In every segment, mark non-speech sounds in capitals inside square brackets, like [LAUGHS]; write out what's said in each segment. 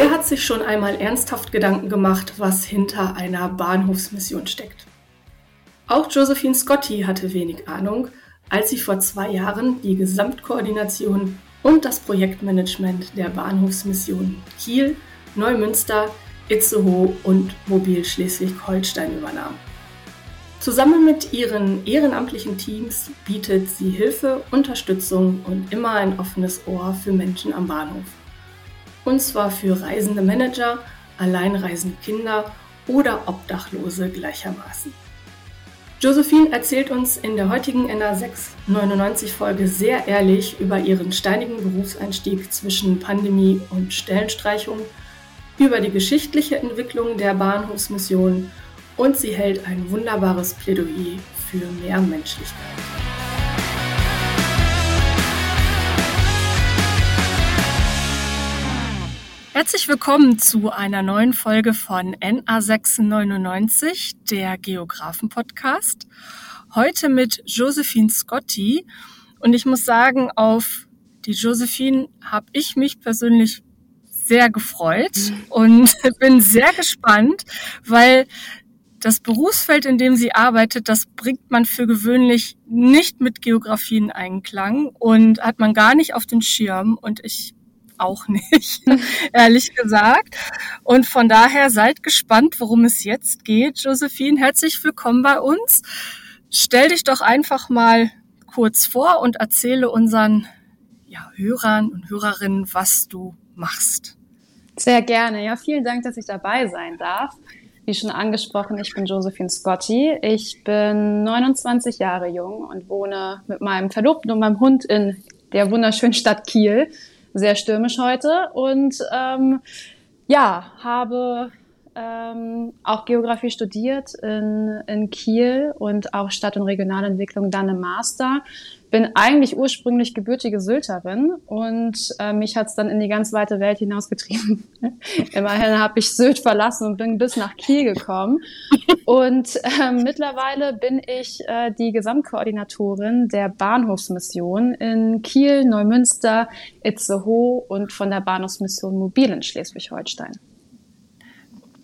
Wer hat sich schon einmal ernsthaft Gedanken gemacht, was hinter einer Bahnhofsmission steckt? Auch Josephine Scotti hatte wenig Ahnung, als sie vor zwei Jahren die Gesamtkoordination und das Projektmanagement der Bahnhofsmission Kiel, Neumünster, Itzehoe und Mobil Schleswig-Holstein übernahm. Zusammen mit ihren ehrenamtlichen Teams bietet sie Hilfe, Unterstützung und immer ein offenes Ohr für Menschen am Bahnhof und zwar für reisende Manager, alleinreisende Kinder oder Obdachlose gleichermaßen. Josephine erzählt uns in der heutigen NA699 Folge sehr ehrlich über ihren steinigen Berufseinstieg zwischen Pandemie und Stellenstreichung, über die geschichtliche Entwicklung der Bahnhofsmission und sie hält ein wunderbares Plädoyer für mehr Menschlichkeit. Herzlich willkommen zu einer neuen Folge von NA699, der Geographen-Podcast. Heute mit Josephine Scotti. Und ich muss sagen, auf die Josephine habe ich mich persönlich sehr gefreut mhm. [LAUGHS] und bin sehr gespannt, weil das Berufsfeld, in dem sie arbeitet, das bringt man für gewöhnlich nicht mit Geografie in Einklang und hat man gar nicht auf den Schirm. Und ich auch nicht, [LAUGHS] ehrlich gesagt. Und von daher seid gespannt, worum es jetzt geht. Josephine, herzlich willkommen bei uns. Stell dich doch einfach mal kurz vor und erzähle unseren ja, Hörern und Hörerinnen, was du machst. Sehr gerne. Ja, vielen Dank, dass ich dabei sein darf. Wie schon angesprochen, ich bin Josephine Scotti. Ich bin 29 Jahre jung und wohne mit meinem Verlobten und meinem Hund in der wunderschönen Stadt Kiel sehr stürmisch heute und ähm, ja, habe ähm, auch Geografie studiert in, in Kiel und auch Stadt- und Regionalentwicklung dann im Master. Bin eigentlich ursprünglich gebürtige Sylterin und äh, mich hat's dann in die ganz weite Welt hinausgetrieben. [LAUGHS] Immerhin habe ich Sylt verlassen und bin bis nach Kiel gekommen. und äh, mittlerweile bin ich äh, die Gesamtkoordinatorin der Bahnhofsmission in Kiel, Neumünster, Itzehoe und von der Bahnhofsmission Mobil in Schleswig-Holstein.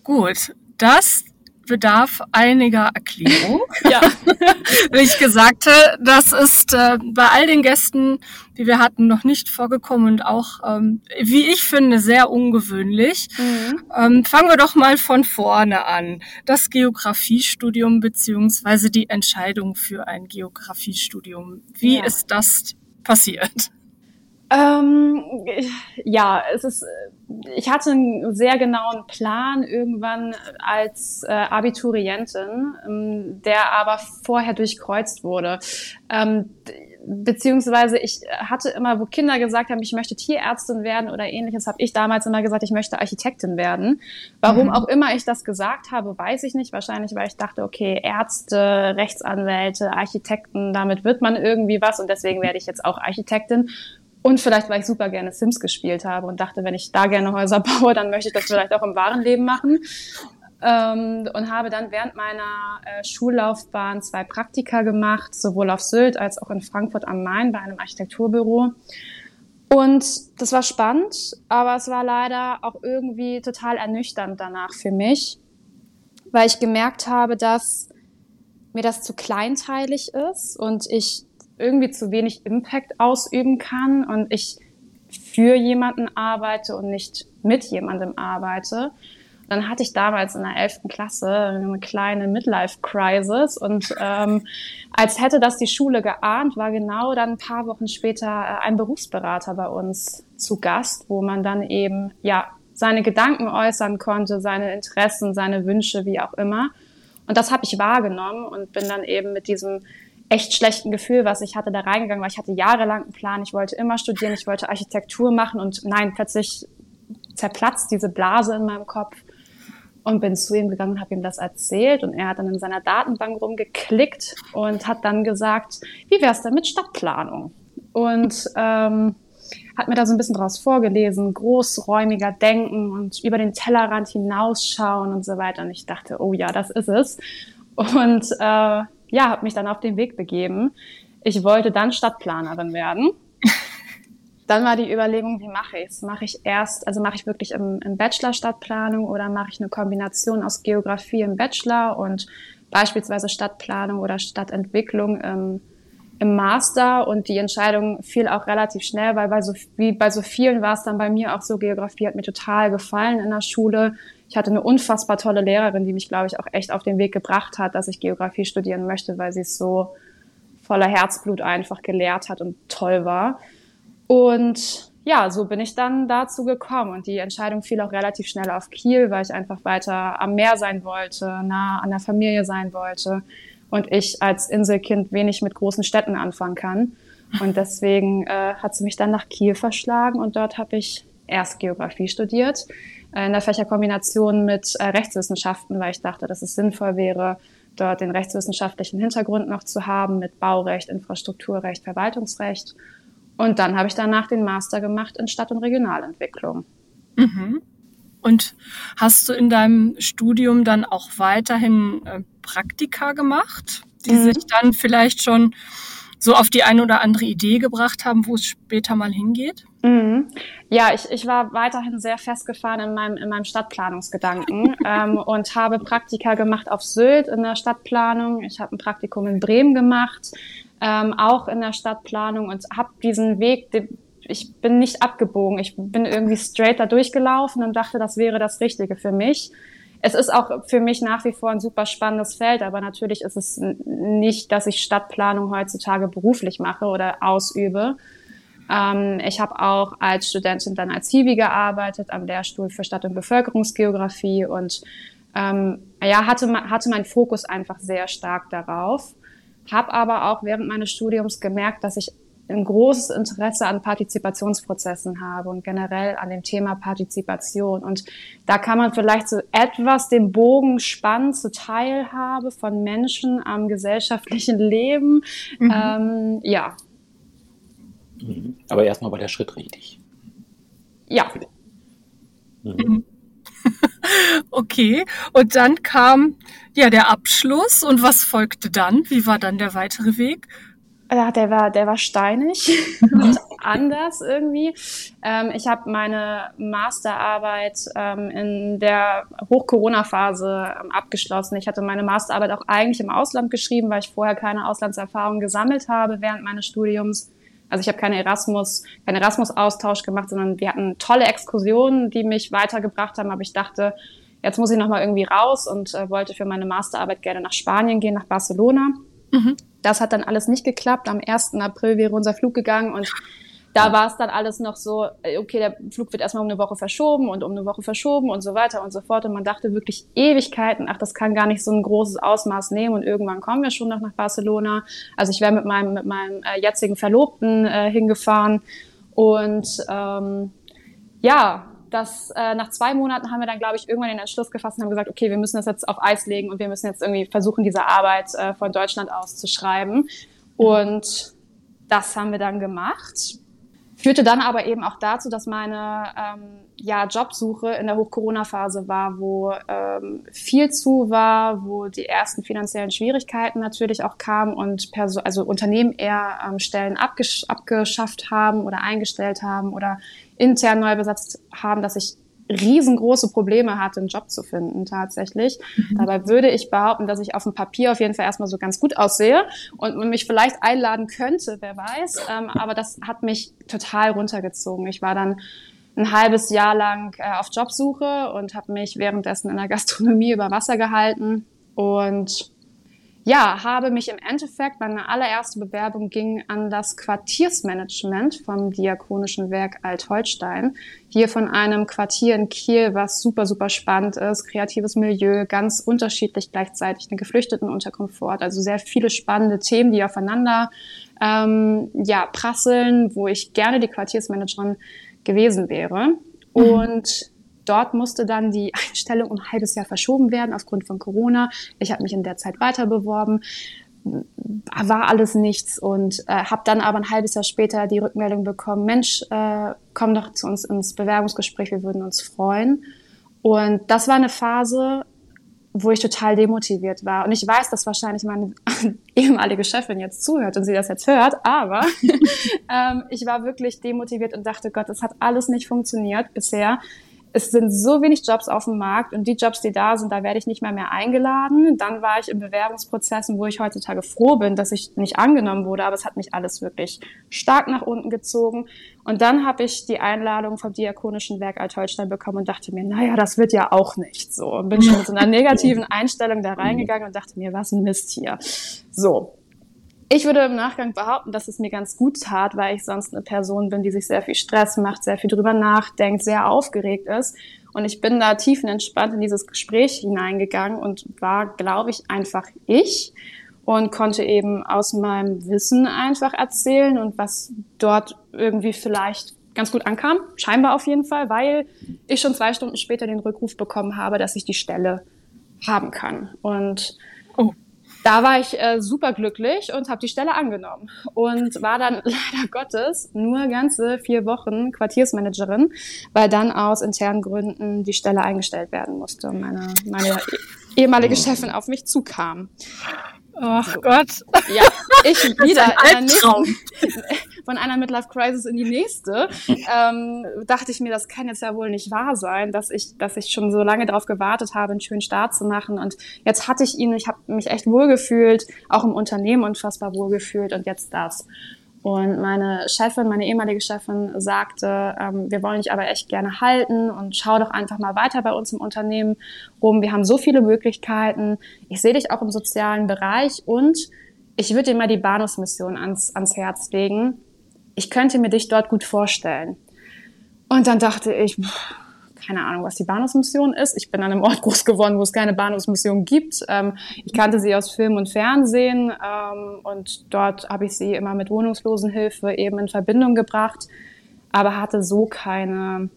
Gut, das bedarf einiger Erklärung. [LAUGHS] ja. [LAUGHS] Wie ich sagte, das ist äh, bei all den Gästen, die wir hatten, noch nicht vorgekommen und auch, ähm, wie ich finde, sehr ungewöhnlich. Mhm. Ähm, fangen wir doch mal von vorne an. Das Geografiestudium beziehungsweise die Entscheidung für ein Geografiestudium. Wie ja. ist das passiert? Ähm, ja, es ist, ich hatte einen sehr genauen Plan irgendwann als äh, Abiturientin, ähm, der aber vorher durchkreuzt wurde. Ähm, beziehungsweise ich hatte immer, wo Kinder gesagt haben, ich möchte Tierärztin werden oder ähnliches, habe ich damals immer gesagt, ich möchte Architektin werden. Warum mhm. auch immer ich das gesagt habe, weiß ich nicht. Wahrscheinlich, weil ich dachte, okay, Ärzte, Rechtsanwälte, Architekten, damit wird man irgendwie was und deswegen werde ich jetzt auch Architektin. Und vielleicht, weil ich super gerne Sims gespielt habe und dachte, wenn ich da gerne Häuser [LAUGHS] baue, dann möchte ich das vielleicht auch im wahren Leben machen. Ähm, und habe dann während meiner äh, Schullaufbahn zwei Praktika gemacht, sowohl auf Sylt als auch in Frankfurt am Main bei einem Architekturbüro. Und das war spannend, aber es war leider auch irgendwie total ernüchternd danach für mich, weil ich gemerkt habe, dass mir das zu kleinteilig ist und ich irgendwie zu wenig Impact ausüben kann und ich für jemanden arbeite und nicht mit jemandem arbeite. Dann hatte ich damals in der elften Klasse eine kleine Midlife-Crisis und ähm, als hätte das die Schule geahnt, war genau dann ein paar Wochen später äh, ein Berufsberater bei uns zu Gast, wo man dann eben ja seine Gedanken äußern konnte, seine Interessen, seine Wünsche, wie auch immer. Und das habe ich wahrgenommen und bin dann eben mit diesem echt schlechten Gefühl, was ich hatte, da reingegangen, weil ich hatte jahrelang einen Plan, ich wollte immer studieren, ich wollte Architektur machen und nein, plötzlich zerplatzt diese Blase in meinem Kopf und bin zu ihm gegangen und habe ihm das erzählt und er hat dann in seiner Datenbank rumgeklickt und hat dann gesagt, wie wär's denn mit Stadtplanung? Und ähm, hat mir da so ein bisschen draus vorgelesen, großräumiger denken und über den Tellerrand hinausschauen und so weiter. Und ich dachte, oh ja, das ist es. Und äh, ja, habe mich dann auf den Weg begeben. Ich wollte dann Stadtplanerin werden. [LAUGHS] dann war die Überlegung, wie mache ich es? Mache ich erst, also mache ich wirklich im, im Bachelor Stadtplanung oder mache ich eine Kombination aus Geografie im Bachelor und beispielsweise Stadtplanung oder Stadtentwicklung im, im Master und die Entscheidung fiel auch relativ schnell, weil bei so, wie bei so vielen war es dann bei mir auch so, Geografie hat mir total gefallen in der Schule. Ich hatte eine unfassbar tolle Lehrerin, die mich, glaube ich, auch echt auf den Weg gebracht hat, dass ich Geografie studieren möchte, weil sie es so voller Herzblut einfach gelehrt hat und toll war. Und ja, so bin ich dann dazu gekommen. Und die Entscheidung fiel auch relativ schnell auf Kiel, weil ich einfach weiter am Meer sein wollte, nah an der Familie sein wollte. Und ich als Inselkind wenig mit großen Städten anfangen kann. Und deswegen äh, hat sie mich dann nach Kiel verschlagen und dort habe ich erst Geografie studiert, in der Fächerkombination mit äh, Rechtswissenschaften, weil ich dachte, dass es sinnvoll wäre, dort den rechtswissenschaftlichen Hintergrund noch zu haben mit Baurecht, Infrastrukturrecht, Verwaltungsrecht. Und dann habe ich danach den Master gemacht in Stadt- und Regionalentwicklung. Mhm. Und hast du in deinem Studium dann auch weiterhin äh, Praktika gemacht, die mhm. sich dann vielleicht schon so auf die eine oder andere Idee gebracht haben, wo es später mal hingeht? Mhm. Ja, ich, ich war weiterhin sehr festgefahren in meinem, in meinem Stadtplanungsgedanken [LAUGHS] ähm, und habe Praktika gemacht auf Sylt in der Stadtplanung. Ich habe ein Praktikum in Bremen gemacht, ähm, auch in der Stadtplanung und habe diesen Weg, ich bin nicht abgebogen. Ich bin irgendwie straight da durchgelaufen und dachte, das wäre das Richtige für mich. Es ist auch für mich nach wie vor ein super spannendes Feld, aber natürlich ist es nicht, dass ich Stadtplanung heutzutage beruflich mache oder ausübe. Ähm, ich habe auch als Studentin dann als Hiwi gearbeitet am Lehrstuhl für Stadt- und Bevölkerungsgeografie und ähm, ja, hatte, hatte mein Fokus einfach sehr stark darauf. Habe aber auch während meines Studiums gemerkt, dass ich ein großes Interesse an Partizipationsprozessen habe und generell an dem Thema Partizipation. Und da kann man vielleicht so etwas den Bogen spannen zur Teilhabe von Menschen am gesellschaftlichen Leben. Mhm. Ähm, ja. Mhm. Aber erstmal war der Schritt richtig. Ja. Mhm. [LAUGHS] okay, und dann kam ja der Abschluss und was folgte dann? Wie war dann der weitere Weg? Ja, der war, der war steinig [LAUGHS] und anders irgendwie. Ähm, ich habe meine Masterarbeit ähm, in der Hoch-Corona-Phase ähm, abgeschlossen. Ich hatte meine Masterarbeit auch eigentlich im Ausland geschrieben, weil ich vorher keine Auslandserfahrung gesammelt habe während meines Studiums. Also ich habe keine Erasmus, keinen Erasmus-Austausch gemacht, sondern wir hatten tolle Exkursionen, die mich weitergebracht haben. Aber ich dachte, jetzt muss ich noch mal irgendwie raus und äh, wollte für meine Masterarbeit gerne nach Spanien gehen, nach Barcelona. Mhm. Das hat dann alles nicht geklappt. Am 1. April wäre unser Flug gegangen und da war es dann alles noch so, äh, okay, der Flug wird erstmal um eine Woche verschoben und um eine Woche verschoben und so weiter und so fort. Und man dachte wirklich Ewigkeiten, ach, das kann gar nicht so ein großes Ausmaß nehmen und irgendwann kommen wir schon noch nach Barcelona. Also ich wäre mit meinem, mit meinem äh, jetzigen Verlobten äh, hingefahren und ähm, ja, das äh, nach zwei Monaten haben wir dann, glaube ich, irgendwann den Entschluss gefasst und haben gesagt, okay, wir müssen das jetzt auf Eis legen und wir müssen jetzt irgendwie versuchen, diese Arbeit äh, von Deutschland aus zu schreiben. Und das haben wir dann gemacht. Führte dann aber eben auch dazu, dass meine ähm, ja, Jobsuche in der Hoch-Corona-Phase war, wo ähm, viel zu war, wo die ersten finanziellen Schwierigkeiten natürlich auch kamen und Perso also Unternehmen eher ähm, Stellen abgesch abgeschafft haben oder eingestellt haben oder intern neu besetzt haben, dass ich riesengroße Probleme hatte, einen Job zu finden tatsächlich. Mhm. Dabei würde ich behaupten, dass ich auf dem Papier auf jeden Fall erstmal so ganz gut aussehe und man mich vielleicht einladen könnte, wer weiß. Ähm, aber das hat mich total runtergezogen. Ich war dann ein halbes Jahr lang äh, auf Jobsuche und habe mich währenddessen in der Gastronomie über Wasser gehalten und ja, habe mich im Endeffekt, meine allererste Bewerbung ging an das Quartiersmanagement vom Diakonischen Werk Alt-Holstein. Hier von einem Quartier in Kiel, was super, super spannend ist, kreatives Milieu, ganz unterschiedlich gleichzeitig, eine Geflüchtetenunterkunft vor Ort, also sehr viele spannende Themen, die aufeinander ähm, ja, prasseln, wo ich gerne die Quartiersmanagerin gewesen wäre. Mhm. Und Dort musste dann die [LAUGHS] Einstellung um ein halbes Jahr verschoben werden aufgrund von Corona. Ich habe mich in der Zeit weiter beworben war alles nichts und äh, habe dann aber ein halbes Jahr später die Rückmeldung bekommen, Mensch, äh, komm doch zu uns ins Bewerbungsgespräch, wir würden uns freuen. Und das war eine Phase, wo ich total demotiviert war. Und ich weiß, dass wahrscheinlich meine [LAUGHS] ehemalige Chefin jetzt zuhört und sie das jetzt hört, aber [LAUGHS] ähm, ich war wirklich demotiviert und dachte, Gott, das hat alles nicht funktioniert bisher es sind so wenig Jobs auf dem Markt und die Jobs, die da sind, da werde ich nicht mal mehr eingeladen. Dann war ich in Bewerbungsprozessen, wo ich heutzutage froh bin, dass ich nicht angenommen wurde, aber es hat mich alles wirklich stark nach unten gezogen. Und dann habe ich die Einladung vom Diakonischen Werk Altholstein bekommen und dachte mir, naja, das wird ja auch nicht so. Und bin schon mit so einer [LAUGHS] negativen Einstellung da reingegangen und dachte mir, was ein Mist hier. So, ich würde im Nachgang behaupten, dass es mir ganz gut tat, weil ich sonst eine Person bin, die sich sehr viel Stress macht, sehr viel drüber nachdenkt, sehr aufgeregt ist. Und ich bin da tiefenentspannt in dieses Gespräch hineingegangen und war, glaube ich, einfach ich und konnte eben aus meinem Wissen einfach erzählen und was dort irgendwie vielleicht ganz gut ankam, scheinbar auf jeden Fall, weil ich schon zwei Stunden später den Rückruf bekommen habe, dass ich die Stelle haben kann. Und oh da war ich äh, super glücklich und habe die Stelle angenommen und war dann [LAUGHS] leider Gottes nur ganze vier Wochen Quartiersmanagerin, weil dann aus internen Gründen die Stelle eingestellt werden musste und meine, meine ehemalige Chefin auf mich zukam. Ach Gott. Ja, ich [LAUGHS] wieder in der [LAUGHS] von einer Midlife Crisis in die nächste, [LAUGHS] ähm, dachte ich mir, das kann jetzt ja wohl nicht wahr sein, dass ich, dass ich schon so lange darauf gewartet habe, einen schönen Start zu machen. Und jetzt hatte ich ihn, ich habe mich echt wohlgefühlt, auch im Unternehmen unfassbar wohlgefühlt und jetzt das. Und meine Chefin, meine ehemalige Chefin sagte, ähm, wir wollen dich aber echt gerne halten und schau doch einfach mal weiter bei uns im Unternehmen rum. Wir haben so viele Möglichkeiten. Ich sehe dich auch im sozialen Bereich und ich würde dir mal die Bahnhofsmission ans, ans Herz legen. Ich könnte mir dich dort gut vorstellen. Und dann dachte ich, keine Ahnung, was die Bahnhofsmission ist. Ich bin an einem Ort [LAUGHS] groß geworden, wo es keine Bahnhofsmission gibt. Ähm, ich kannte sie aus Film und Fernsehen ähm, und dort habe ich sie immer mit Wohnungslosenhilfe eben in Verbindung gebracht, aber hatte so keine,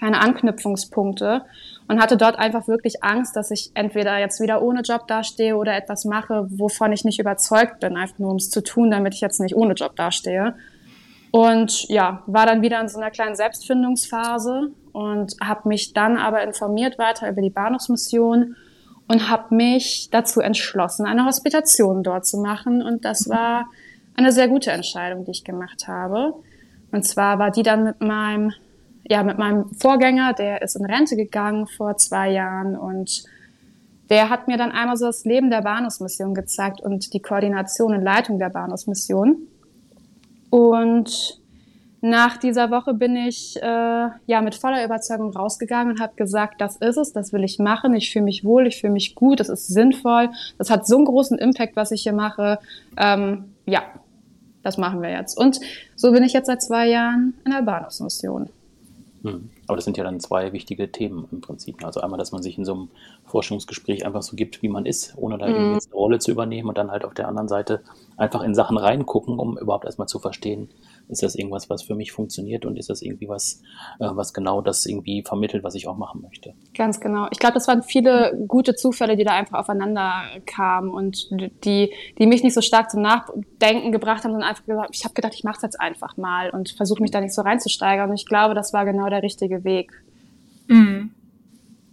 keine Anknüpfungspunkte und hatte dort einfach wirklich Angst, dass ich entweder jetzt wieder ohne Job dastehe oder etwas mache, wovon ich nicht überzeugt bin, einfach nur um es zu tun, damit ich jetzt nicht ohne Job dastehe. Und ja, war dann wieder in so einer kleinen Selbstfindungsphase und habe mich dann aber informiert weiter über die Bahnhofsmission und habe mich dazu entschlossen, eine Hospitation dort zu machen. Und das war eine sehr gute Entscheidung, die ich gemacht habe. Und zwar war die dann mit meinem, ja, mit meinem Vorgänger, der ist in Rente gegangen vor zwei Jahren und der hat mir dann einmal so das Leben der Bahnhofsmission gezeigt und die Koordination und Leitung der Bahnhofsmission. Und nach dieser Woche bin ich äh, ja mit voller Überzeugung rausgegangen und habe gesagt, das ist es, das will ich machen. Ich fühle mich wohl, ich fühle mich gut, das ist sinnvoll, das hat so einen großen Impact, was ich hier mache. Ähm, ja, das machen wir jetzt. Und so bin ich jetzt seit zwei Jahren in der Bahnhofsmission. Hm. Aber das sind ja dann zwei wichtige Themen im Prinzip. Also einmal, dass man sich in so einem Forschungsgespräch einfach so gibt, wie man ist, ohne da mhm. jetzt eine Rolle zu übernehmen und dann halt auf der anderen Seite einfach in Sachen reingucken, um überhaupt erstmal zu verstehen, ist das irgendwas, was für mich funktioniert und ist das irgendwie was, äh, was genau das irgendwie vermittelt, was ich auch machen möchte. Ganz genau. Ich glaube, das waren viele gute Zufälle, die da einfach aufeinander kamen und die, die mich nicht so stark zum Nachdenken gebracht haben, sondern einfach gesagt, ich habe gedacht, ich mache es jetzt einfach mal und versuche mich da nicht so reinzusteigern. Und ich glaube, das war genau der richtige Weg. Mhm.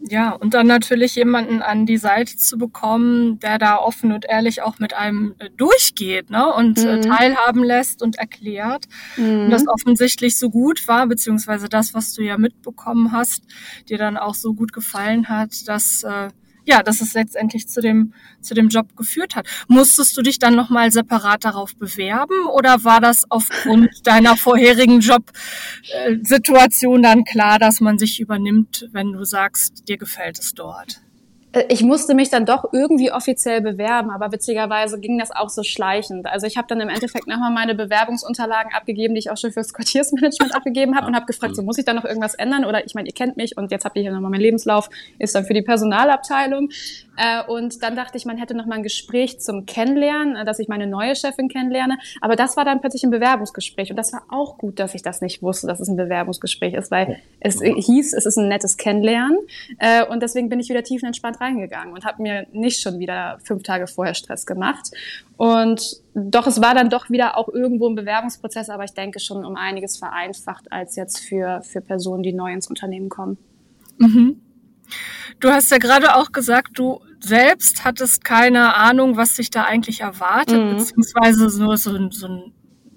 Ja, und dann natürlich jemanden an die Seite zu bekommen, der da offen und ehrlich auch mit einem äh, durchgeht ne? und äh, mhm. teilhaben lässt und erklärt. Mhm. Und das offensichtlich so gut war, beziehungsweise das, was du ja mitbekommen hast, dir dann auch so gut gefallen hat, dass äh, ja, dass es letztendlich zu dem, zu dem Job geführt hat. Musstest du dich dann nochmal separat darauf bewerben oder war das aufgrund [LAUGHS] deiner vorherigen Jobsituation dann klar, dass man sich übernimmt, wenn du sagst, dir gefällt es dort? Äh, ich musste mich dann doch irgendwie offiziell bewerben, aber witzigerweise ging das auch so schleichend. Also ich habe dann im Endeffekt nochmal meine Bewerbungsunterlagen abgegeben, die ich auch schon fürs Quartiersmanagement [LAUGHS] abgegeben habe und habe gefragt, so muss ich da noch irgendwas ändern? Oder ich meine, ihr kennt mich und jetzt habt ihr hier nochmal meinen Lebenslauf, ist dann für die Personalabteilung. Äh, und dann dachte ich, man hätte nochmal ein Gespräch zum Kennenlernen, äh, dass ich meine neue Chefin kennenlerne. Aber das war dann plötzlich ein Bewerbungsgespräch und das war auch gut, dass ich das nicht wusste, dass es ein Bewerbungsgespräch ist, weil es hieß, es ist ein nettes Kennenlernen. Und deswegen bin ich wieder tiefenentspannt reingegangen und habe mir nicht schon wieder fünf Tage vorher Stress gemacht. Und doch, es war dann doch wieder auch irgendwo ein Bewerbungsprozess, aber ich denke schon um einiges vereinfacht als jetzt für, für Personen, die neu ins Unternehmen kommen. Mhm. Du hast ja gerade auch gesagt, du selbst hattest keine Ahnung, was sich da eigentlich erwartet, mhm. beziehungsweise nur so, so ein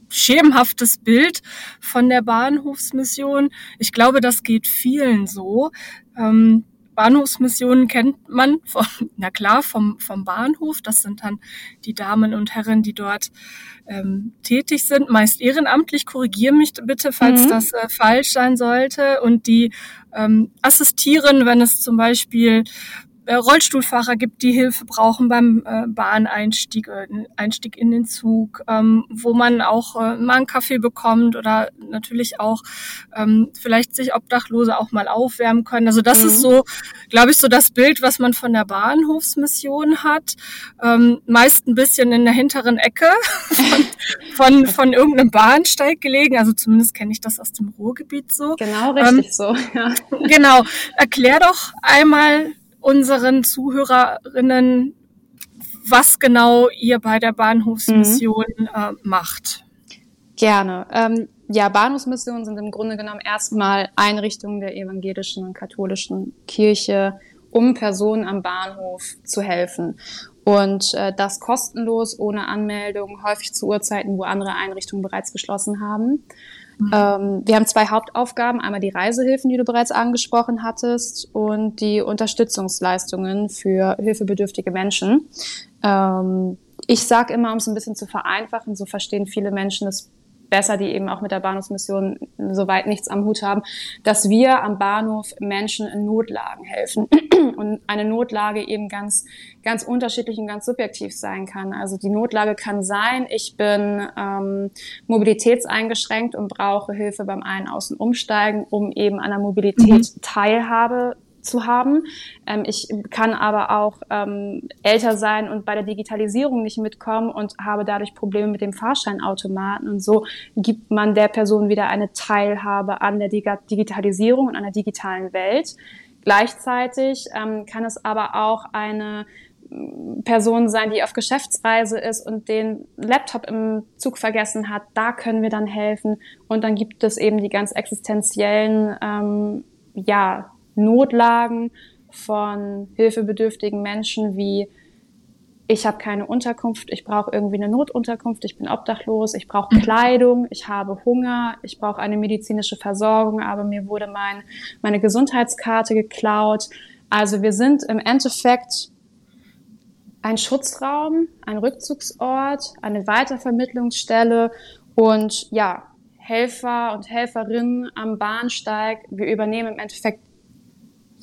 schemenhaftes Bild von der Bahnhofsmission. Ich glaube, das geht vielen so. Ähm, Bahnhofsmissionen kennt man, vom, [LAUGHS] na klar, vom, vom Bahnhof. Das sind dann die Damen und Herren, die dort ähm, tätig sind, meist ehrenamtlich. Korrigiere mich bitte, falls mhm. das äh, falsch sein sollte. Und die ähm, assistieren, wenn es zum Beispiel Rollstuhlfahrer gibt, die Hilfe brauchen beim äh, Bahneinstieg, äh, Einstieg in den Zug, ähm, wo man auch äh, mal einen Kaffee bekommt oder natürlich auch ähm, vielleicht sich Obdachlose auch mal aufwärmen können. Also das mhm. ist so, glaube ich, so das Bild, was man von der Bahnhofsmission hat. Ähm, meist ein bisschen in der hinteren Ecke [LAUGHS] von, von, von irgendeinem Bahnsteig gelegen. Also zumindest kenne ich das aus dem Ruhrgebiet so. Genau, richtig so. [LAUGHS] Ja. Genau. Erklär doch einmal unseren Zuhörerinnen, was genau ihr bei der Bahnhofsmission mhm. äh, macht. Gerne. Ähm, ja, Bahnhofsmissionen sind im Grunde genommen erstmal Einrichtungen der evangelischen und katholischen Kirche, um Personen am Bahnhof zu helfen. Und äh, das kostenlos, ohne Anmeldung, häufig zu Uhrzeiten, wo andere Einrichtungen bereits geschlossen haben. Mhm. Ähm, wir haben zwei Hauptaufgaben. Einmal die Reisehilfen, die du bereits angesprochen hattest, und die Unterstützungsleistungen für hilfebedürftige Menschen. Ähm, ich sage immer, um es ein bisschen zu vereinfachen, so verstehen viele Menschen es besser, die eben auch mit der Bahnhofsmission soweit nichts am Hut haben, dass wir am Bahnhof Menschen in Notlagen helfen [CLEARS THROAT] und eine Notlage eben ganz, ganz unterschiedlich und ganz subjektiv sein kann. Also die Notlage kann sein, ich bin ähm, mobilitätseingeschränkt und brauche Hilfe beim Ein-, Außen-, Umsteigen, um eben an der Mobilität mhm. Teilhabe zu haben. Ähm, ich kann aber auch ähm, älter sein und bei der Digitalisierung nicht mitkommen und habe dadurch Probleme mit dem Fahrscheinautomaten. Und so gibt man der Person wieder eine Teilhabe an der Dig Digitalisierung und an der digitalen Welt. Gleichzeitig ähm, kann es aber auch eine mm, Person sein, die auf Geschäftsreise ist und den Laptop im Zug vergessen hat, da können wir dann helfen. Und dann gibt es eben die ganz existenziellen ähm, ja, Notlagen von hilfebedürftigen Menschen wie ich habe keine Unterkunft, ich brauche irgendwie eine Notunterkunft, ich bin obdachlos, ich brauche mhm. Kleidung, ich habe Hunger, ich brauche eine medizinische Versorgung, aber mir wurde mein, meine Gesundheitskarte geklaut. Also wir sind im Endeffekt ein Schutzraum, ein Rückzugsort, eine Weitervermittlungsstelle und ja, Helfer und Helferinnen am Bahnsteig. Wir übernehmen im Endeffekt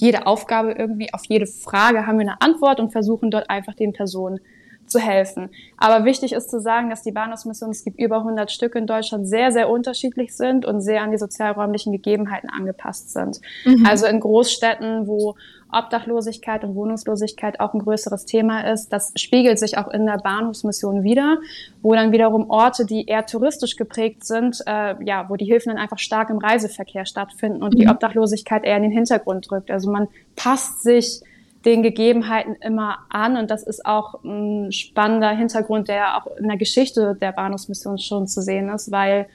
jede Aufgabe irgendwie, auf jede Frage haben wir eine Antwort und versuchen dort einfach den Personen zu helfen. Aber wichtig ist zu sagen, dass die Bahnhofsmissionen, es gibt über 100 Stück in Deutschland, sehr, sehr unterschiedlich sind und sehr an die sozialräumlichen Gegebenheiten angepasst sind. Mhm. Also in Großstädten, wo Obdachlosigkeit und Wohnungslosigkeit auch ein größeres Thema ist. Das spiegelt sich auch in der Bahnhofsmission wieder, wo dann wiederum Orte, die eher touristisch geprägt sind, äh, ja, wo die Hilfen dann einfach stark im Reiseverkehr stattfinden und mhm. die Obdachlosigkeit eher in den Hintergrund drückt. Also man passt sich den Gegebenheiten immer an und das ist auch ein spannender Hintergrund, der auch in der Geschichte der Bahnhofsmission schon zu sehen ist, weil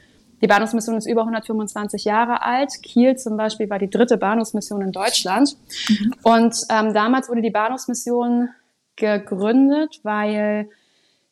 die Bahnhofsmission ist über 125 Jahre alt. Kiel zum Beispiel war die dritte Bahnhofsmission in Deutschland. Mhm. Und ähm, damals wurde die Bahnhofsmission gegründet, weil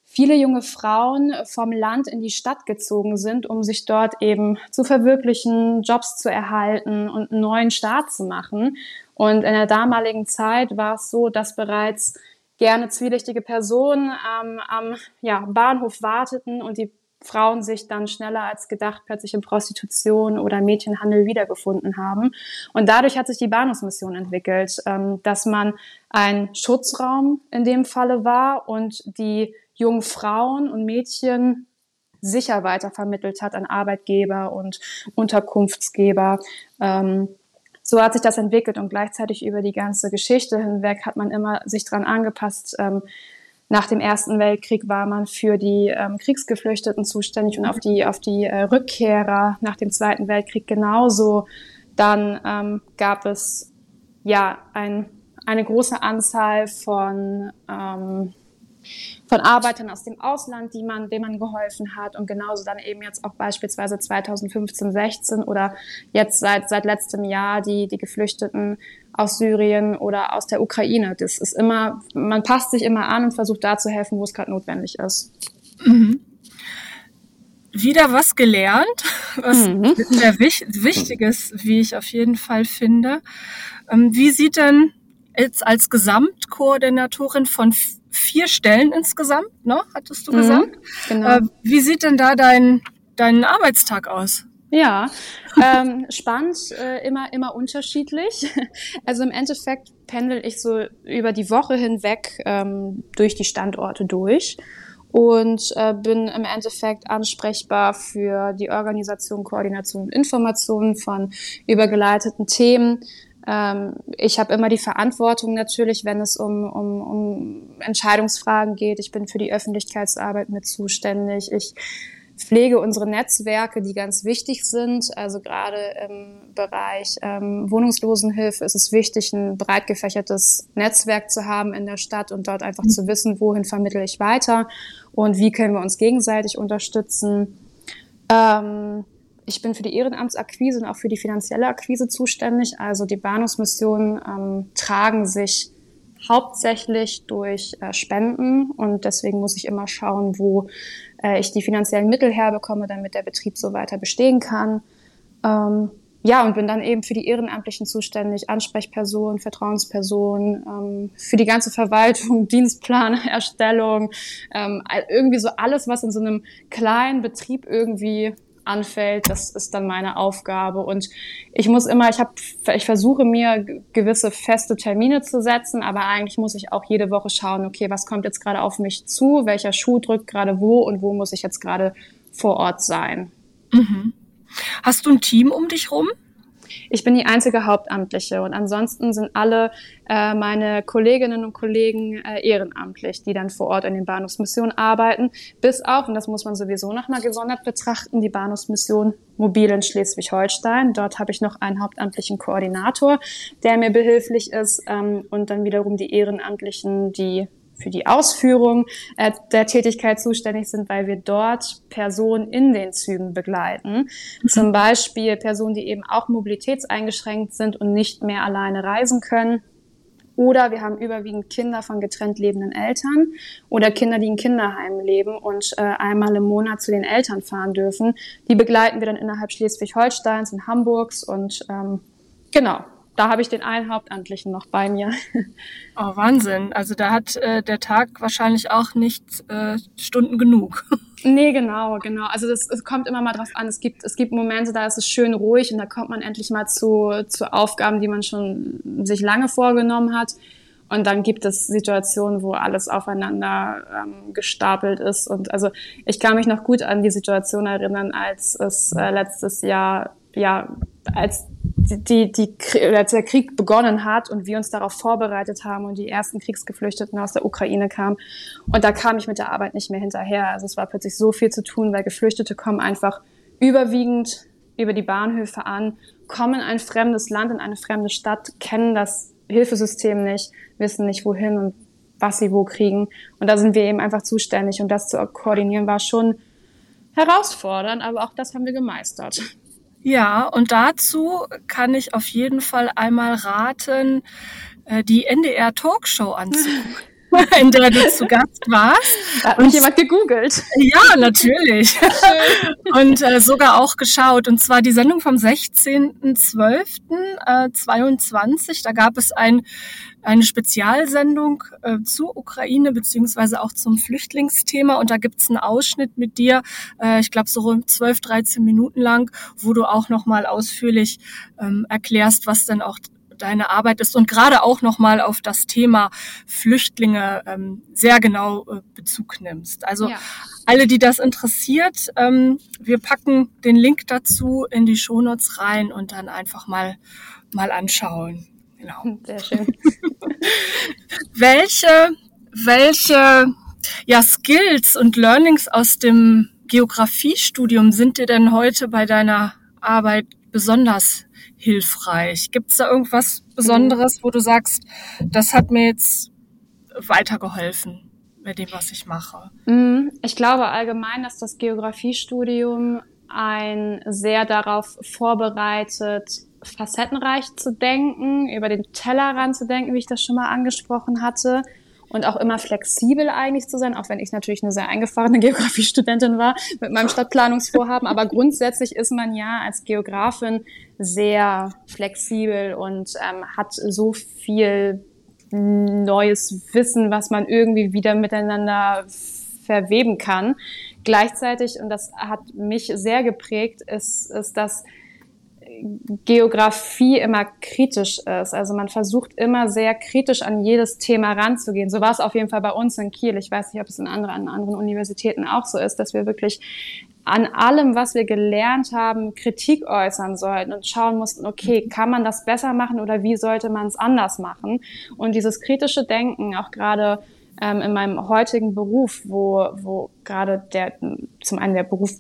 viele junge Frauen vom Land in die Stadt gezogen sind, um sich dort eben zu verwirklichen, Jobs zu erhalten und einen neuen Start zu machen. Und in der damaligen Zeit war es so, dass bereits gerne zwielichtige Personen ähm, am ja, Bahnhof warteten und die Frauen sich dann schneller als gedacht plötzlich in Prostitution oder Mädchenhandel wiedergefunden haben. Und dadurch hat sich die Bahnhofsmission entwickelt, ähm, dass man ein Schutzraum in dem Falle war und die jungen Frauen und Mädchen sicher weitervermittelt hat an Arbeitgeber und Unterkunftsgeber. Ähm, so hat sich das entwickelt und gleichzeitig über die ganze Geschichte hinweg hat man immer sich dran angepasst, ähm, nach dem Ersten Weltkrieg war man für die ähm, Kriegsgeflüchteten zuständig und auf die, auf die äh, Rückkehrer nach dem Zweiten Weltkrieg genauso. Dann ähm, gab es ja ein, eine große Anzahl von, ähm, von Arbeitern aus dem Ausland, die man, denen man geholfen hat und genauso dann eben jetzt auch beispielsweise 2015, 16 oder jetzt seit, seit letztem Jahr die, die Geflüchteten aus Syrien oder aus der Ukraine. Das ist immer, man passt sich immer an und versucht da zu helfen, wo es gerade notwendig ist. Mhm. Wieder was gelernt, was mhm. sehr wichtig ist, wie ich auf jeden Fall finde. Ähm, wie sieht denn jetzt als Gesamtkoordinatorin von vier Stellen insgesamt, ne, hattest du mhm, gesagt? Genau. Äh, wie sieht denn da dein, dein Arbeitstag aus? Ja, ähm, spannend, äh, immer, immer unterschiedlich. [LAUGHS] Also im Endeffekt pendel ich so über die Woche hinweg ähm, durch die Standorte durch und äh, bin im Endeffekt ansprechbar für die Organisation, Koordination und Information von übergeleiteten Themen. Ähm, ich habe immer die Verantwortung natürlich, wenn es um, um, um Entscheidungsfragen geht. Ich bin für die Öffentlichkeitsarbeit mit zuständig. Ich pflege unsere Netzwerke, die ganz wichtig sind. Also gerade im Bereich ähm, Wohnungslosenhilfe ist es wichtig, ein breit gefächertes Netzwerk zu haben in der Stadt und dort einfach zu wissen, wohin vermittle ich weiter und wie können wir uns gegenseitig unterstützen. Ähm, ich bin für die Ehrenamtsakquise und auch für die finanzielle Akquise zuständig. Also die Bahnhofsmissionen ähm, tragen sich hauptsächlich durch äh, Spenden und deswegen muss ich immer schauen, wo äh, ich die finanziellen Mittel herbekomme, damit der Betrieb so weiter bestehen kann. Ähm, ja, und bin dann eben für die Ehrenamtlichen zuständig, Ansprechperson, Vertrauensperson, ähm, für die ganze Verwaltung, [LAUGHS] Dienstplanerstellung, ähm, irgendwie so alles, was in so einem kleinen Betrieb irgendwie anfällt, das ist dann meine Aufgabe. Und ich muss immer, ich habe, ich versuche mir gewisse feste Termine zu setzen, aber eigentlich muss ich auch jede Woche schauen, okay, was kommt jetzt gerade auf mich zu, welcher Schuh drückt gerade wo und wo muss ich jetzt gerade vor Ort sein. Mhm. Hast du ein Team um dich rum? Ich bin die einzige Hauptamtliche und ansonsten sind alle äh, meine Kolleginnen und Kollegen äh, ehrenamtlich, die dann vor Ort in den Bahnhofsmissionen arbeiten, bis auf, und das muss man sowieso nochmal gesondert betrachten, die Bahnhofsmission Mobil in Schleswig-Holstein. Dort habe ich noch einen hauptamtlichen Koordinator, der mir behilflich ist und dann wiederum die Ehrenamtlichen, die für die Ausführung äh, der Tätigkeit zuständig sind, weil wir dort Personen in den Zügen begleiten. Mhm. Zum Beispiel Personen, die eben auch mobilitätseingeschränkt sind und nicht mehr alleine reisen können. Oder wir haben überwiegend Kinder von getrennt lebenden Eltern oder Kinder, die in Kinderheimen leben und äh, einmal im Monat zu den Eltern fahren dürfen. Die begleiten wir dann innerhalb Schleswig-Holsteins und Hamburgs und ähm, genau, da habe ich den einen Hauptamtlichen noch bei mir. Oh, Wahnsinn. Also da hat äh, der Tag wahrscheinlich auch nicht äh, Stunden genug. [LAUGHS] Nee, genau, genau. Also das, es kommt immer mal drauf an. Es gibt, es gibt Momente, da ist es schön ruhig und da kommt man endlich mal zu, zu Aufgaben, die man schon sich lange vorgenommen hat. Und dann gibt es Situationen, wo alles aufeinander ähm, gestapelt ist. Und also ich kann mich noch gut an die Situation erinnern, als es äh, letztes Jahr, ja, als die, die, als der Krieg begonnen hat und wir uns darauf vorbereitet haben und die ersten Kriegsgeflüchteten aus der Ukraine kamen. Und da kam ich mit der Arbeit nicht mehr hinterher. Also es war plötzlich so viel zu tun, weil Geflüchtete kommen einfach überwiegend über die Bahnhöfe an, kommen in ein fremdes Land, in eine fremde Stadt, kennen das Hilfesystem nicht, wissen nicht wohin und was sie wo kriegen. Und da sind wir eben einfach zuständig. Und das zu koordinieren war schon herausfordernd, aber auch das haben wir gemeistert. Ja, und dazu kann ich auf jeden Fall einmal raten, äh, die NDR Talkshow anzugucken. [LAUGHS] [LAUGHS] in der du zu Gast warst. Da hat mich jemand gegoogelt. Ja, natürlich. und äh, sogar auch geschaut. Und zwar die Sendung vom 16.12.22. Äh, da gab es ein, eine Spezialsendung äh, zur Ukraine beziehungsweise auch zum Flüchtlingsthema. Und da gibt's einen Ausschnitt mit dir, äh, ich glaube so rund 12, 13 Minuten lang, wo du auch nochmal ausführlich ähm, erklärst, was denn auch deine Arbeit ist und gerade auch nochmal auf das Thema Flüchtlinge ähm, sehr genau äh, Bezug nimmst. Also ja. alle, die das interessiert, ähm, wir packen den Link dazu in die Shownotes rein und dann einfach mal, mal anschauen. Genau. [LAUGHS] Sehr schön. [LAUGHS] welche, welche ja, Skills und Learnings aus dem Geografiestudium sind dir denn heute bei deiner Arbeit besonders hilfreich? Gibt es da irgendwas Besonderes, wo du sagst, das hat mir jetzt weitergeholfen mit dem, was ich mache? Mhm. Ich glaube allgemein, dass das Geografiestudium ein sehr darauf vorbereitet, facettenreich zu denken, über den Tellerrand zu denken, wie ich das schon mal angesprochen hatte. Und auch immer flexibel eigentlich zu sein, auch wenn ich natürlich eine sehr eingefahrene [LAUGHS] Geografiestudentin war mit meinem Stadtplanungsvorhaben. Aber grundsätzlich ist man ja als Geografin sehr flexibel und ähm, hat so viel neues Wissen, was man irgendwie wieder miteinander verweben kann. Gleichzeitig, und das hat mich sehr geprägt, ist, ist dass Geografie immer kritisch ist. Also man versucht immer sehr kritisch an jedes Thema ranzugehen. So war es auf jeden Fall bei uns in Kiel. Ich weiß nicht, ob es in anderen, an anderen Universitäten auch so ist, dass wir wirklich an allem, was wir gelernt haben, Kritik äußern sollten und schauen mussten, okay, kann man das besser machen oder wie sollte man es anders machen? Und dieses kritische Denken, auch gerade ähm, in meinem heutigen Beruf, wo, wo gerade der, zum einen der Beruf,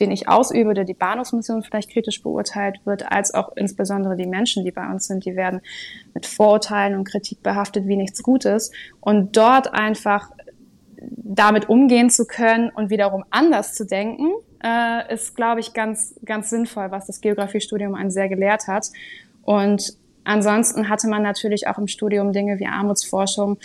den ich ausübe, der die Bahnhofsmission vielleicht kritisch beurteilt wird, als auch insbesondere die Menschen, die bei uns sind, die werden mit Vorurteilen und Kritik behaftet wie nichts Gutes. Und dort einfach damit umgehen zu können und wiederum anders zu denken, äh, ist, glaube ich, ganz, ganz sinnvoll, was das Geografiestudium einen sehr gelehrt hat. Und ansonsten hatte man natürlich auch im Studium Dinge wie Armutsforschung.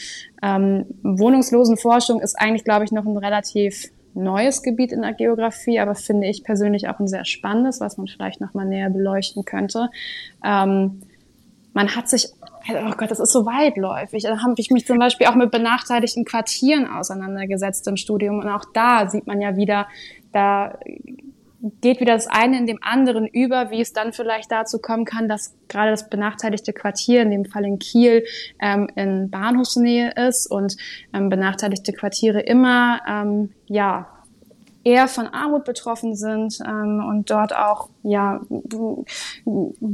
Ähm, Wohnungslosenforschung ist eigentlich, glaube ich, noch ein relativ neues Gebiet in der Geografie, aber finde ich persönlich auch ein sehr spannendes, was man vielleicht noch mal näher beleuchten könnte. Ähm, man hat sich oh Gott, das ist so weitläufig. Da habe ich mich zum Beispiel auch mit benachteiligten Quartieren auseinandergesetzt im Studium. Und auch da sieht man ja wieder, da geht wieder das eine in dem anderen über, wie es dann vielleicht dazu kommen kann, dass gerade das benachteiligte Quartier, in dem Fall in Kiel, ähm, in Bahnhofsnähe ist und ähm, benachteiligte Quartiere immer ja ja eher von Armut betroffen sind ähm, und dort auch ja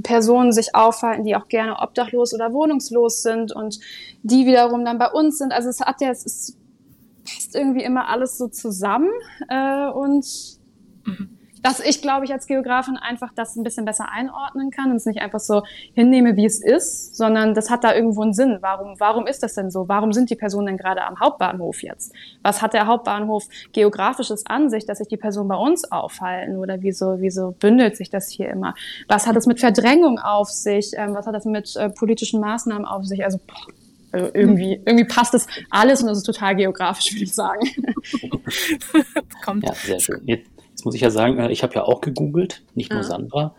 Personen sich aufhalten, die auch gerne obdachlos oder wohnungslos sind und die wiederum dann bei uns sind. Also es hat ja, es ist, passt irgendwie immer alles so zusammen äh, und mhm dass ich, glaube ich, als Geografin einfach das ein bisschen besser einordnen kann und es nicht einfach so hinnehme, wie es ist, sondern das hat da irgendwo einen Sinn. Warum, warum ist das denn so? Warum sind die Personen denn gerade am Hauptbahnhof jetzt? Was hat der Hauptbahnhof geografisches an sich, dass sich die Personen bei uns aufhalten? Oder wieso, wieso bündelt sich das hier immer? Was hat es mit Verdrängung auf sich? Ähm, was hat das mit äh, politischen Maßnahmen auf sich? Also, boah, also irgendwie, irgendwie passt das alles und das ist total geografisch, würde ich sagen. [LAUGHS] [LAUGHS] Kommt. Ja, sehr schön. Jetzt, muss ich ja sagen, äh, ich habe ja auch gegoogelt, nicht nur ah. Sandra.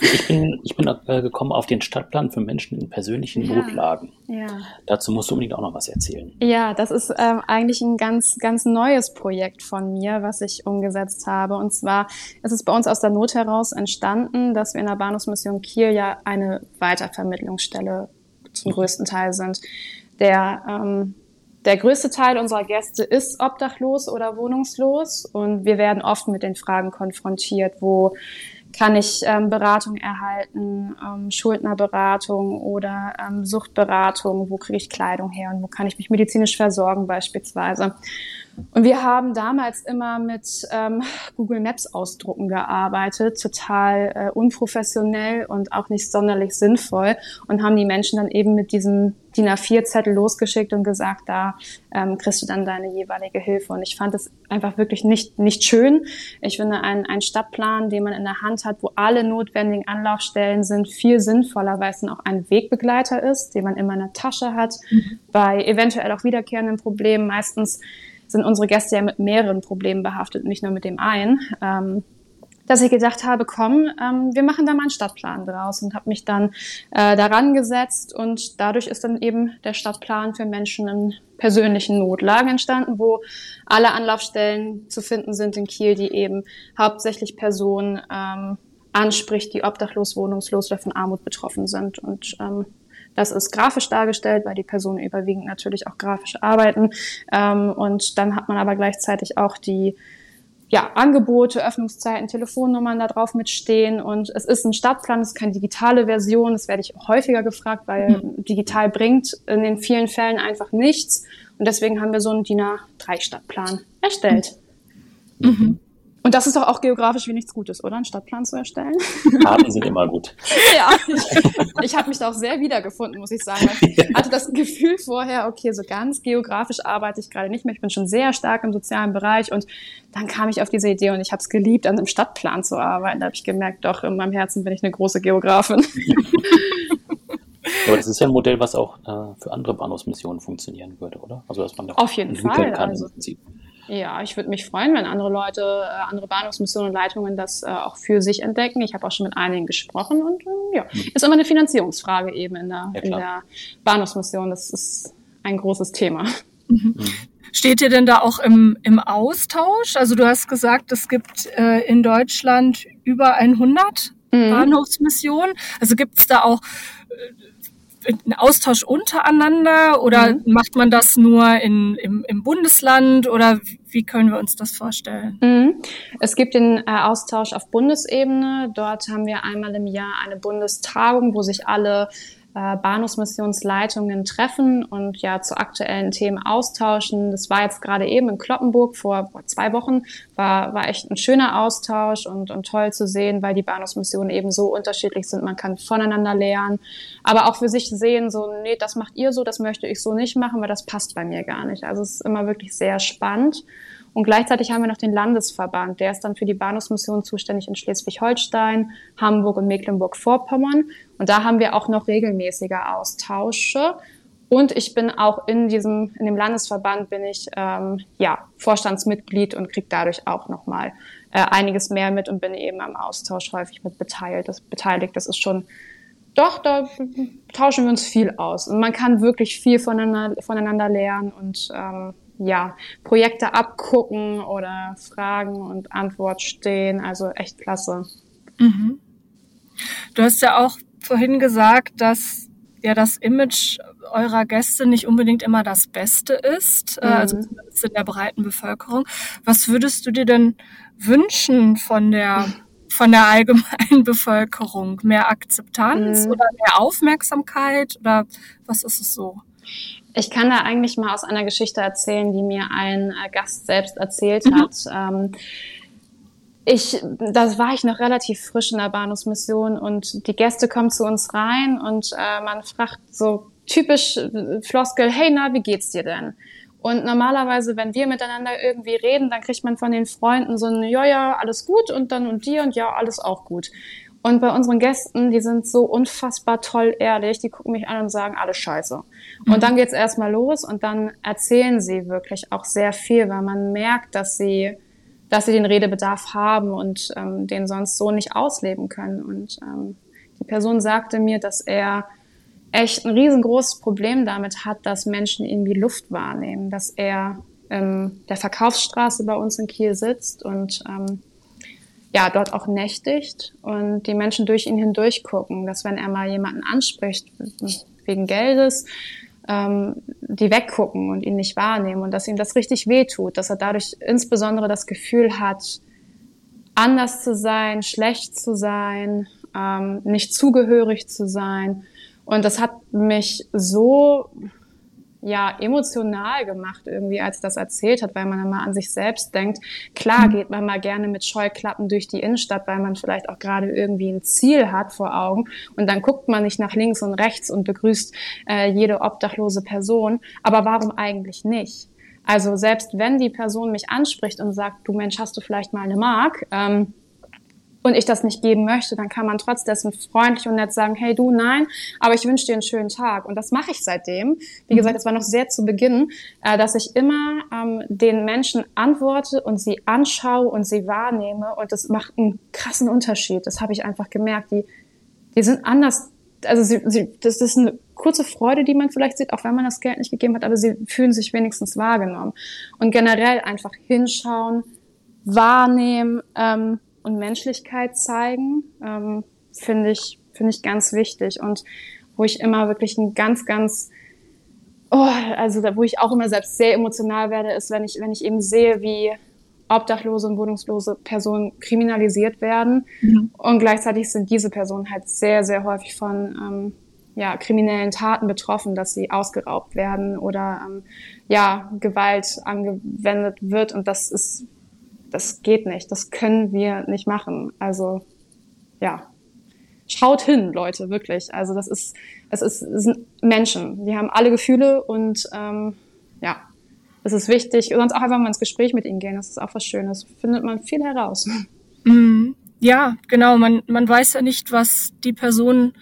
ich bin, ich bin äh, gekommen auf den Stadtplan für Menschen in persönlichen ja. Notlagen. Ja. Dazu musst du unbedingt auch noch was erzählen. Ja, das ist ähm, eigentlich ein ganz, ganz neues Projekt von mir, was ich umgesetzt habe. Und zwar ist es bei uns aus der Not heraus entstanden, dass wir in der Bahnhofsmission Kiel ja eine Weitervermittlungsstelle zum mhm. größten Teil sind. Der ähm, der größte Teil unserer Gäste ist obdachlos oder wohnungslos und wir werden oft mit den Fragen konfrontiert, wo kann ich ähm, Beratung erhalten, ähm, Schuldnerberatung oder ähm, Suchtberatung, wo kriege ich Kleidung her und wo kann ich mich medizinisch versorgen beispielsweise. Und wir haben damals immer mit ähm, Google Maps Ausdrucken gearbeitet, total äh, unprofessionell und auch nicht sonderlich sinnvoll und haben die Menschen dann eben mit diesem DIN A4-Zettel losgeschickt und gesagt, da ähm, kriegst du dann deine jeweilige Hilfe. Und ich fand es einfach wirklich nicht, nicht schön. Ich finde, ein, ein Stadtplan, den man in der Hand hat, wo alle notwendigen Anlaufstellen sind, viel sinnvoller, weil es dann auch ein Wegbegleiter ist, den man immer in der Tasche hat. Mhm. Bei eventuell auch wiederkehrenden Problemen meistens sind unsere Gäste ja mit mehreren Problemen behaftet, nicht nur mit dem einen. Ähm, dass ich gedacht habe, komm, ähm, wir machen da mal einen Stadtplan draus und habe mich dann äh, daran gesetzt und dadurch ist dann eben der Stadtplan für Menschen in persönlichen Notlagen entstanden, wo alle Anlaufstellen zu finden sind in Kiel, die eben hauptsächlich Personen ähm, anspricht, die obdachlos, wohnungslos oder von Armut betroffen sind und ähm, das ist grafisch dargestellt, weil die Personen überwiegend natürlich auch grafisch arbeiten. Ähm, und dann hat man aber gleichzeitig auch die ja, Angebote, Öffnungszeiten, Telefonnummern da drauf mitstehen. Und es ist ein Stadtplan, es ist keine digitale Version. Das werde ich häufiger gefragt, weil mhm. digital bringt in den vielen Fällen einfach nichts. Und deswegen haben wir so einen DIN A3-Stadtplan erstellt. Mhm. Und das ist doch auch geografisch wie nichts Gutes, oder? Einen Stadtplan zu erstellen? [LAUGHS] Karten sind immer gut. [LAUGHS] ja, ich, ich habe mich da auch sehr wiedergefunden, muss ich sagen. Ich [LAUGHS] hatte das Gefühl vorher, okay, so ganz geografisch arbeite ich gerade nicht mehr. Ich bin schon sehr stark im sozialen Bereich und dann kam ich auf diese Idee und ich habe es geliebt, an einem Stadtplan zu arbeiten. Da habe ich gemerkt, doch, in meinem Herzen bin ich eine große Geografin. Aber das ist ja ein Modell, was auch äh, für andere Bahnhofsmissionen funktionieren würde, oder? Also dass man da auf jeden Fall. Kann also, ja, ich würde mich freuen, wenn andere Leute, äh, andere Bahnhofsmissionen und Leitungen das äh, auch für sich entdecken. Ich habe auch schon mit einigen gesprochen und äh, ja, mhm. ist immer eine Finanzierungsfrage eben in der, ja, in der Bahnhofsmission. Das ist ein großes Thema. Mhm. mhm. Steht ihr denn da auch im, im Austausch? Also du hast gesagt, es gibt äh, in Deutschland über 100 mhm. Bahnhofsmissionen. Also gibt es da auch ein Austausch untereinander oder mhm. macht man das nur in, im, im, Bundesland oder wie können wir uns das vorstellen? Mhm. Es gibt den äh, Austausch auf Bundesebene. Dort haben wir einmal im Jahr eine Bundestagung, wo sich alle äh, Bahnhofsmissionsleitungen treffen und ja zu aktuellen Themen austauschen. Das war jetzt gerade eben in Kloppenburg vor, zwei Wochen, war, war echt ein schöner Austausch und, und toll zu sehen, weil die Bahnhofsmissionen eben so unterschiedlich sind. Man kann voneinander lernen, aber auch für sich sehen, so, nee, das macht ihr so, das möchte ich so nicht machen, weil das passt bei mir gar nicht. Also es ist immer wirklich sehr spannend. Und gleichzeitig haben wir noch den Landesverband, der ist dann für die Bahnhofsmission zuständig in Schleswig-Holstein, Hamburg und Mecklenburg-Vorpommern. Und da haben wir auch noch regelmäßige Austausche. Und ich bin auch in diesem, in dem Landesverband bin ich ähm, ja Vorstandsmitglied und kriege dadurch auch nochmal äh, einiges mehr mit und bin eben am Austausch häufig mit beteiligt. Das, beteiligt. das ist schon, doch, da tauschen wir uns viel aus. Und man kann wirklich viel voneinander, voneinander lernen und ähm, ja, Projekte abgucken oder Fragen und Antwort stehen. Also echt klasse. Mhm. Du hast ja auch vorhin gesagt, dass ja das Image eurer Gäste nicht unbedingt immer das Beste ist, äh, mhm. also in der breiten Bevölkerung. Was würdest du dir denn wünschen von der von der allgemeinen [LAUGHS] Bevölkerung? Mehr Akzeptanz mhm. oder mehr Aufmerksamkeit oder was ist es so? Ich kann da eigentlich mal aus einer Geschichte erzählen, die mir ein äh, Gast selbst erzählt mhm. hat. Ähm, ich, da war ich noch relativ frisch in der Bahnhofsmission und die Gäste kommen zu uns rein und äh, man fragt so typisch äh, Floskel, hey, na, wie geht's dir denn? Und normalerweise, wenn wir miteinander irgendwie reden, dann kriegt man von den Freunden so ein, ja, ja, alles gut und dann und dir und ja, alles auch gut. Und bei unseren Gästen, die sind so unfassbar toll ehrlich, die gucken mich an und sagen, alles scheiße. Und mhm. dann geht's erstmal los und dann erzählen sie wirklich auch sehr viel, weil man merkt, dass sie, dass sie den Redebedarf haben und ähm, den sonst so nicht ausleben können. Und ähm, die Person sagte mir, dass er echt ein riesengroßes Problem damit hat, dass Menschen ihn wie Luft wahrnehmen, dass er ähm, der Verkaufsstraße bei uns in Kiel sitzt und ähm, ja, dort auch nächtigt und die Menschen durch ihn hindurch gucken, dass wenn er mal jemanden anspricht wegen Geldes, ähm, die weggucken und ihn nicht wahrnehmen und dass ihm das richtig wehtut, dass er dadurch insbesondere das Gefühl hat, anders zu sein, schlecht zu sein, ähm, nicht zugehörig zu sein. Und das hat mich so ja emotional gemacht irgendwie, als das erzählt hat, weil man immer an sich selbst denkt. Klar geht man mal gerne mit Scheuklappen durch die Innenstadt, weil man vielleicht auch gerade irgendwie ein Ziel hat vor Augen und dann guckt man nicht nach links und rechts und begrüßt äh, jede obdachlose Person. Aber warum eigentlich nicht? Also selbst wenn die Person mich anspricht und sagt, du Mensch, hast du vielleicht mal eine Mark? Ähm, und ich das nicht geben möchte, dann kann man trotzdem freundlich und nett sagen, hey du, nein, aber ich wünsche dir einen schönen Tag. Und das mache ich seitdem. Wie gesagt, es war noch sehr zu Beginn, äh, dass ich immer ähm, den Menschen antworte und sie anschaue und sie wahrnehme. Und das macht einen krassen Unterschied. Das habe ich einfach gemerkt. Die, die sind anders. Also sie, sie, das ist eine kurze Freude, die man vielleicht sieht, auch wenn man das Geld nicht gegeben hat, aber sie fühlen sich wenigstens wahrgenommen. Und generell einfach hinschauen, wahrnehmen, ähm, und Menschlichkeit zeigen, ähm, finde ich, finde ich ganz wichtig. Und wo ich immer wirklich ein ganz, ganz, oh, also wo ich auch immer selbst sehr emotional werde, ist, wenn ich, wenn ich eben sehe, wie obdachlose und wohnungslose Personen kriminalisiert werden. Mhm. Und gleichzeitig sind diese Personen halt sehr, sehr häufig von ähm, ja, kriminellen Taten betroffen, dass sie ausgeraubt werden oder ähm, ja, Gewalt angewendet wird. Und das ist das geht nicht, das können wir nicht machen. Also ja, schaut hin, Leute, wirklich. Also das ist, es ist, es sind Menschen, die haben alle Gefühle und ähm, ja, es ist wichtig. Sonst auch einfach mal ins Gespräch mit ihnen gehen, das ist auch was Schönes. Findet man viel heraus. [LAUGHS] Mm, ja, genau. Man, man weiß ja nicht, was die Person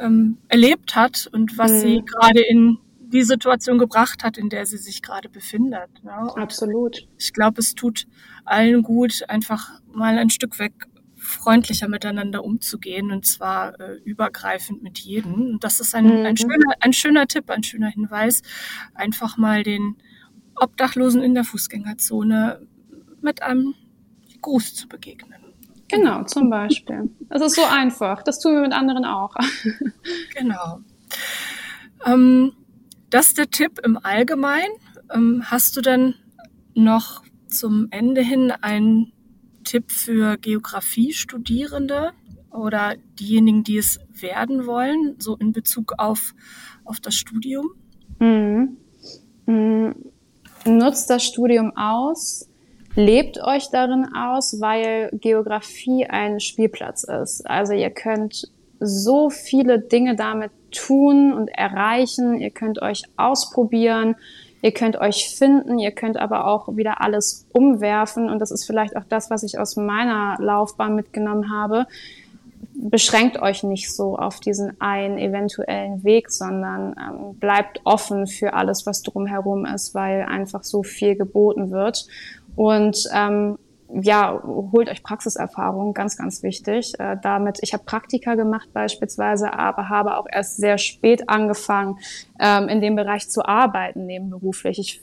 ähm, erlebt hat und was mm. sie gerade in die Situation gebracht hat, in der sie sich gerade befindet. Ne? Absolut. Ich glaube, es tut allen gut, einfach mal ein Stück weg freundlicher miteinander umzugehen und zwar äh, übergreifend mit jedem. Und das ist ein, mhm. ein, schöner, ein schöner Tipp, ein schöner Hinweis, einfach mal den Obdachlosen in der Fußgängerzone mit einem Gruß zu begegnen. Genau, zum Beispiel. Das ist so einfach. Das tun wir mit anderen auch. [LAUGHS] genau. Ähm, das ist der Tipp im Allgemeinen. Ähm, hast du denn noch zum Ende hin einen Tipp für Geografiestudierende oder diejenigen, die es werden wollen, so in Bezug auf, auf das Studium? Mhm. Mhm. Nutzt das Studium aus, lebt euch darin aus, weil Geografie ein Spielplatz ist. Also ihr könnt so viele Dinge damit tun und erreichen. Ihr könnt euch ausprobieren. Ihr könnt euch finden, ihr könnt aber auch wieder alles umwerfen. Und das ist vielleicht auch das, was ich aus meiner Laufbahn mitgenommen habe. Beschränkt euch nicht so auf diesen einen eventuellen Weg, sondern ähm, bleibt offen für alles, was drumherum ist, weil einfach so viel geboten wird. Und ähm, ja, holt euch Praxiserfahrung, ganz, ganz wichtig. Äh, damit, ich habe Praktika gemacht beispielsweise, aber habe auch erst sehr spät angefangen, ähm, in dem Bereich zu arbeiten, nebenberuflich. Ich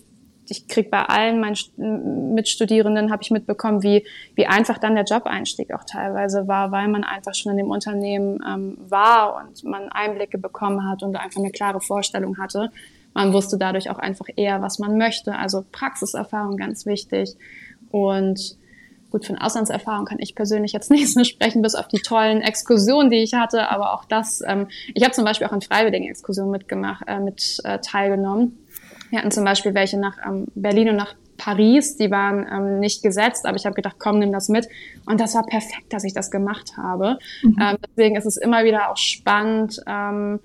ich krieg bei allen meinen Mitstudierenden habe ich mitbekommen, wie wie einfach dann der Job-Einstieg auch teilweise war, weil man einfach schon in dem Unternehmen ähm, war und man Einblicke bekommen hat und einfach eine klare Vorstellung hatte. Man wusste dadurch auch einfach eher, was man möchte. Also Praxiserfahrung ganz wichtig und Gut, von Auslandserfahrung kann ich persönlich jetzt [LAUGHS] nicht so sprechen, bis auf die tollen Exkursionen, die ich hatte. Aber auch das, ähm, ich habe zum Beispiel auch an freiwilligen Exkursionen mitgemacht, äh, mit äh, teilgenommen. Wir hatten zum Beispiel welche nach ähm, Berlin und nach Paris, die waren ähm, nicht gesetzt, aber ich habe gedacht, komm, nimm das mit. Und das war perfekt, dass ich das gemacht habe. Mhm. Ähm, deswegen ist es immer wieder auch spannend, ähm,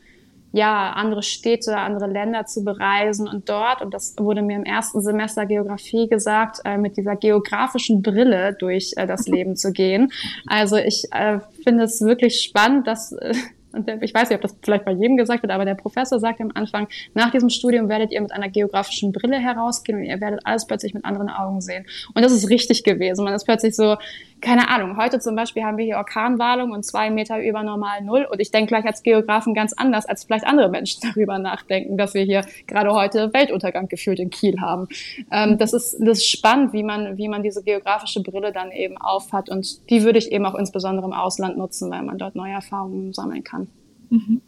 ja, andere Städte, andere Länder zu bereisen und dort, und das wurde mir im ersten Semester Geografie gesagt, äh, mit dieser geografischen Brille durch äh, das [LAUGHS] Leben zu gehen. Also ich äh, finde es wirklich spannend, dass äh, und ich weiß nicht, ob das vielleicht bei jedem gesagt wird, aber der Professor sagt am Anfang, nach diesem Studium werdet ihr mit einer geografischen Brille herausgehen und ihr werdet alles plötzlich mit anderen Augen sehen. Und das ist richtig gewesen. Man ist plötzlich so, keine Ahnung, heute zum Beispiel haben wir hier Orkanwarnung und zwei Meter über normal Null. Und ich denke gleich als Geografen ganz anders, als vielleicht andere Menschen [LAUGHS] darüber nachdenken, dass wir hier gerade heute Weltuntergang gefühlt in Kiel haben. Ähm, das, ist, das ist spannend, wie man, wie man diese geografische Brille dann eben aufhat. Und die würde ich eben auch insbesondere im Ausland nutzen, weil man dort neue Erfahrungen sammeln kann. Mhm.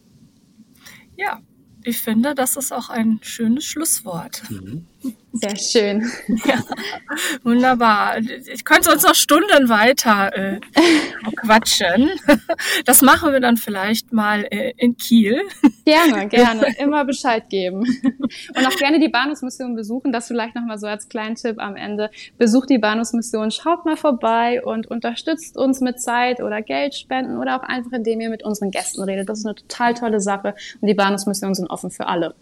Ja, ich finde, das ist auch ein schönes Schlusswort. Mhm. Sehr schön. Ja, wunderbar. Ich könnte uns noch Stunden weiter äh, quatschen. Das machen wir dann vielleicht mal äh, in Kiel. Gerne, gerne. Immer Bescheid geben. Und auch gerne die Bahnhofsmission besuchen. Das vielleicht nochmal so als kleinen Tipp am Ende. Besucht die Bahnhofsmission, schaut mal vorbei und unterstützt uns mit Zeit oder Geld spenden oder auch einfach, indem ihr mit unseren Gästen redet. Das ist eine total tolle Sache. Und die Bahnhofsmissionen sind offen für alle.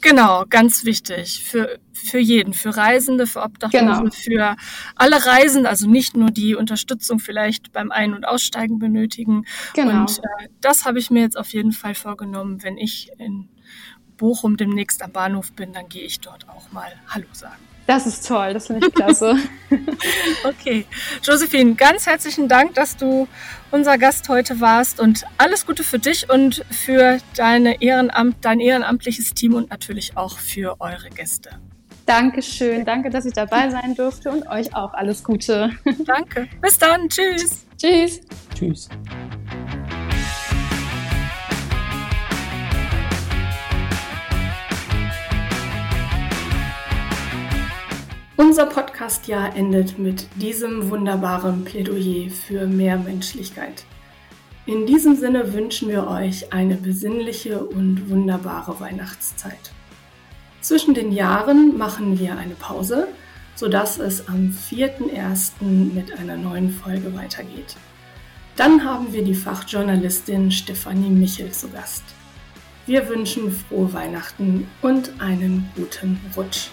Genau, ganz wichtig. Für, für jeden, für Reisende, für Obdachlose, genau. für alle Reisenden, also nicht nur die Unterstützung vielleicht beim Ein- und Aussteigen benötigen. Genau. Und äh, das habe ich mir jetzt auf jeden Fall vorgenommen, wenn ich in Bochum demnächst am Bahnhof bin, dann gehe ich dort auch mal Hallo sagen. Das ist toll, das finde ich klasse. [LAUGHS] okay. Josephine, ganz herzlichen Dank, dass du unser Gast heute warst und alles Gute für dich und für deine Ehrenamt, dein ehrenamtliches Team und natürlich auch für eure Gäste. Dankeschön, danke, dass ich dabei sein durfte und euch auch alles Gute. Danke. Bis dann. Tschüss. Tschüss. Tschüss. Unser Podcastjahr endet mit diesem wunderbaren Plädoyer für mehr Menschlichkeit. In diesem Sinne wünschen wir euch eine besinnliche und wunderbare Weihnachtszeit. Zwischen den Jahren machen wir eine Pause, sodass es am 4.1. mit einer neuen Folge weitergeht. Dann haben wir die Fachjournalistin Stefanie Michel zu Gast. Wir wünschen frohe Weihnachten und einen guten Rutsch.